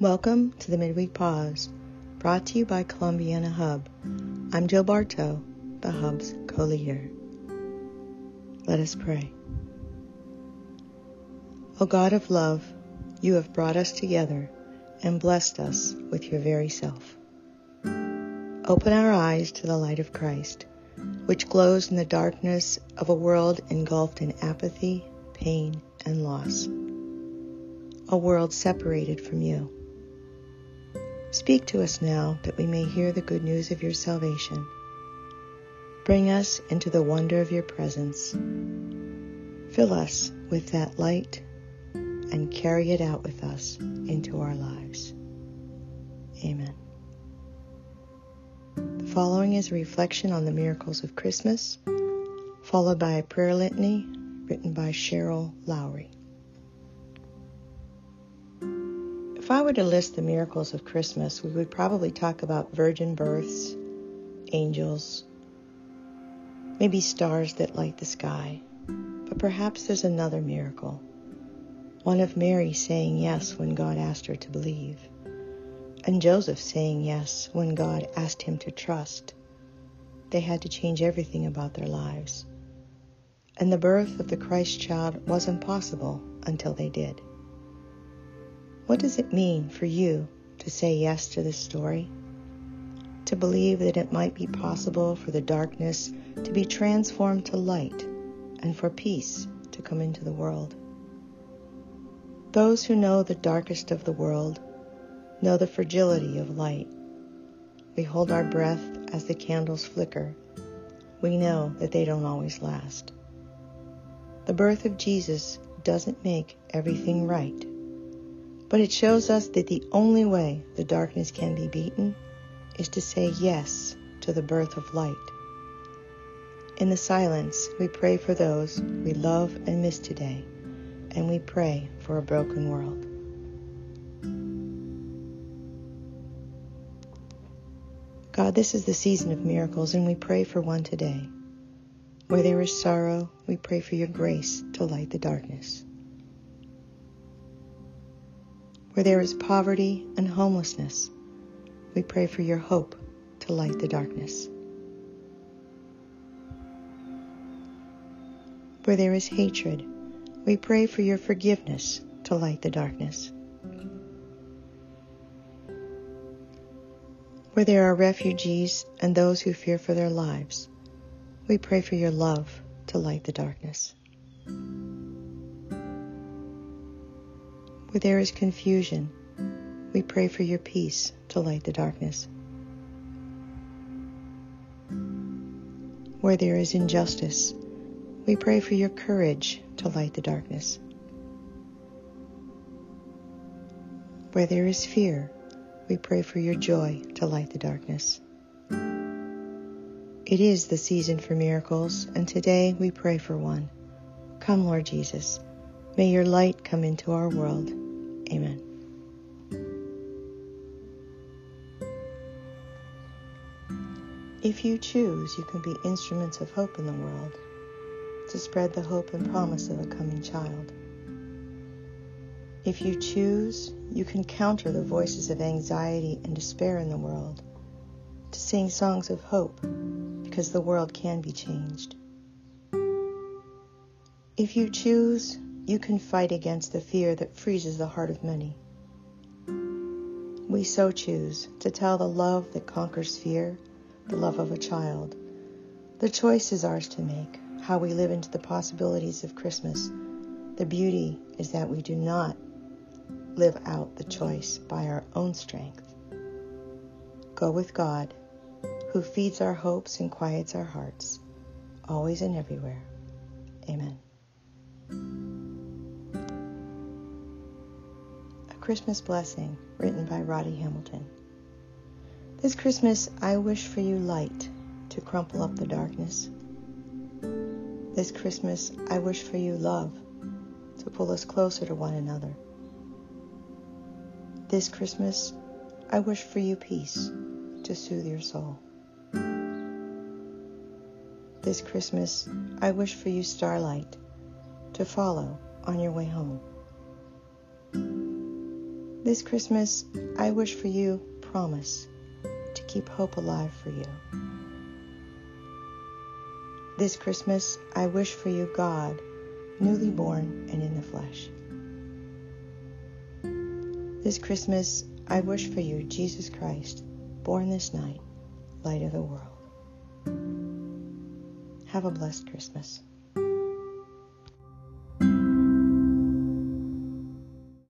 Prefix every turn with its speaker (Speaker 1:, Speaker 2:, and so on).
Speaker 1: Welcome to the Midweek Pause, brought to you by Columbiana Hub. I'm Jill Bartow, the Hub's co leader. Let us pray. O God of love, you have brought us together and blessed us with your very self. Open our eyes to the light of Christ, which glows in the darkness of a world engulfed in apathy, pain, and loss. A world separated from you. Speak to us now that we may hear the good news of your salvation. Bring us into the wonder of your presence. Fill us with that light and carry it out with us into our lives. Amen. The following is a reflection on the miracles of Christmas, followed by a prayer litany written by Cheryl Lawrie. If I were to list the miracles of Christmas, we would probably talk about virgin births, angels, maybe stars that light the sky. But perhaps there's another miracle. One of Mary saying yes when God asked her to believe, and Joseph saying yes when God asked him to trust. They had to change everything about their lives. And the birth of the Christ child wasn't possible until they did. What does it mean for you to say yes to this story? To believe that it might be possible for the darkness to be transformed to light and for peace to come into the world. Those who know the darkest of the world know the fragility of light. We hold our breath as the candles flicker. We know that they don't always last. The birth of Jesus doesn't make everything right but it shows us that the only way the darkness can be beaten is to say yes to the birth of light. In the silence, we pray for those we love and miss today, and we pray for a broken world. God, this is the season of miracles, and we pray for one today. Where there is sorrow, we pray for your grace to light the darkness. Where there is poverty and homelessness, we pray for your hope to light the darkness. Where there is hatred, we pray for your forgiveness to light the darkness. Where there are refugees and those who fear for their lives, we pray for your love to light the darkness. Where there is confusion, we pray for your peace to light the darkness. Where there is injustice, we pray for your courage to light the darkness. Where there is fear, we pray for your joy to light the darkness. It is the season for miracles, and today we pray for one. Come, Lord Jesus. May your light come into our world. Amen. If you choose, you can be instruments of hope in the world to spread the hope and promise of a coming child. If you choose, you can counter the voices of anxiety and despair in the world to sing songs of hope because the world can be changed. If you choose, you can fight against the fear that freezes the heart of many. We so choose to tell the love that conquers fear, the love of a child. The choice is ours to make, how we live into the possibilities of Christmas. The beauty is that we do not live out the choice by our own strength. Go with God, who feeds our hopes and quiets our hearts, always and everywhere. Amen. Christmas Blessing, written by Roddy Hamilton. This Christmas, I wish for you light to crumple up the darkness. This Christmas, I wish for you love to pull us closer to one another. This Christmas, I wish for you peace to soothe your soul. This Christmas, I wish for you starlight to follow on your way home. This Christmas, I wish for you promise to keep hope alive for you. This Christmas, I wish for you God, newly born and in the flesh. This Christmas, I wish for you Jesus Christ, born this night, light of the world. Have a blessed Christmas.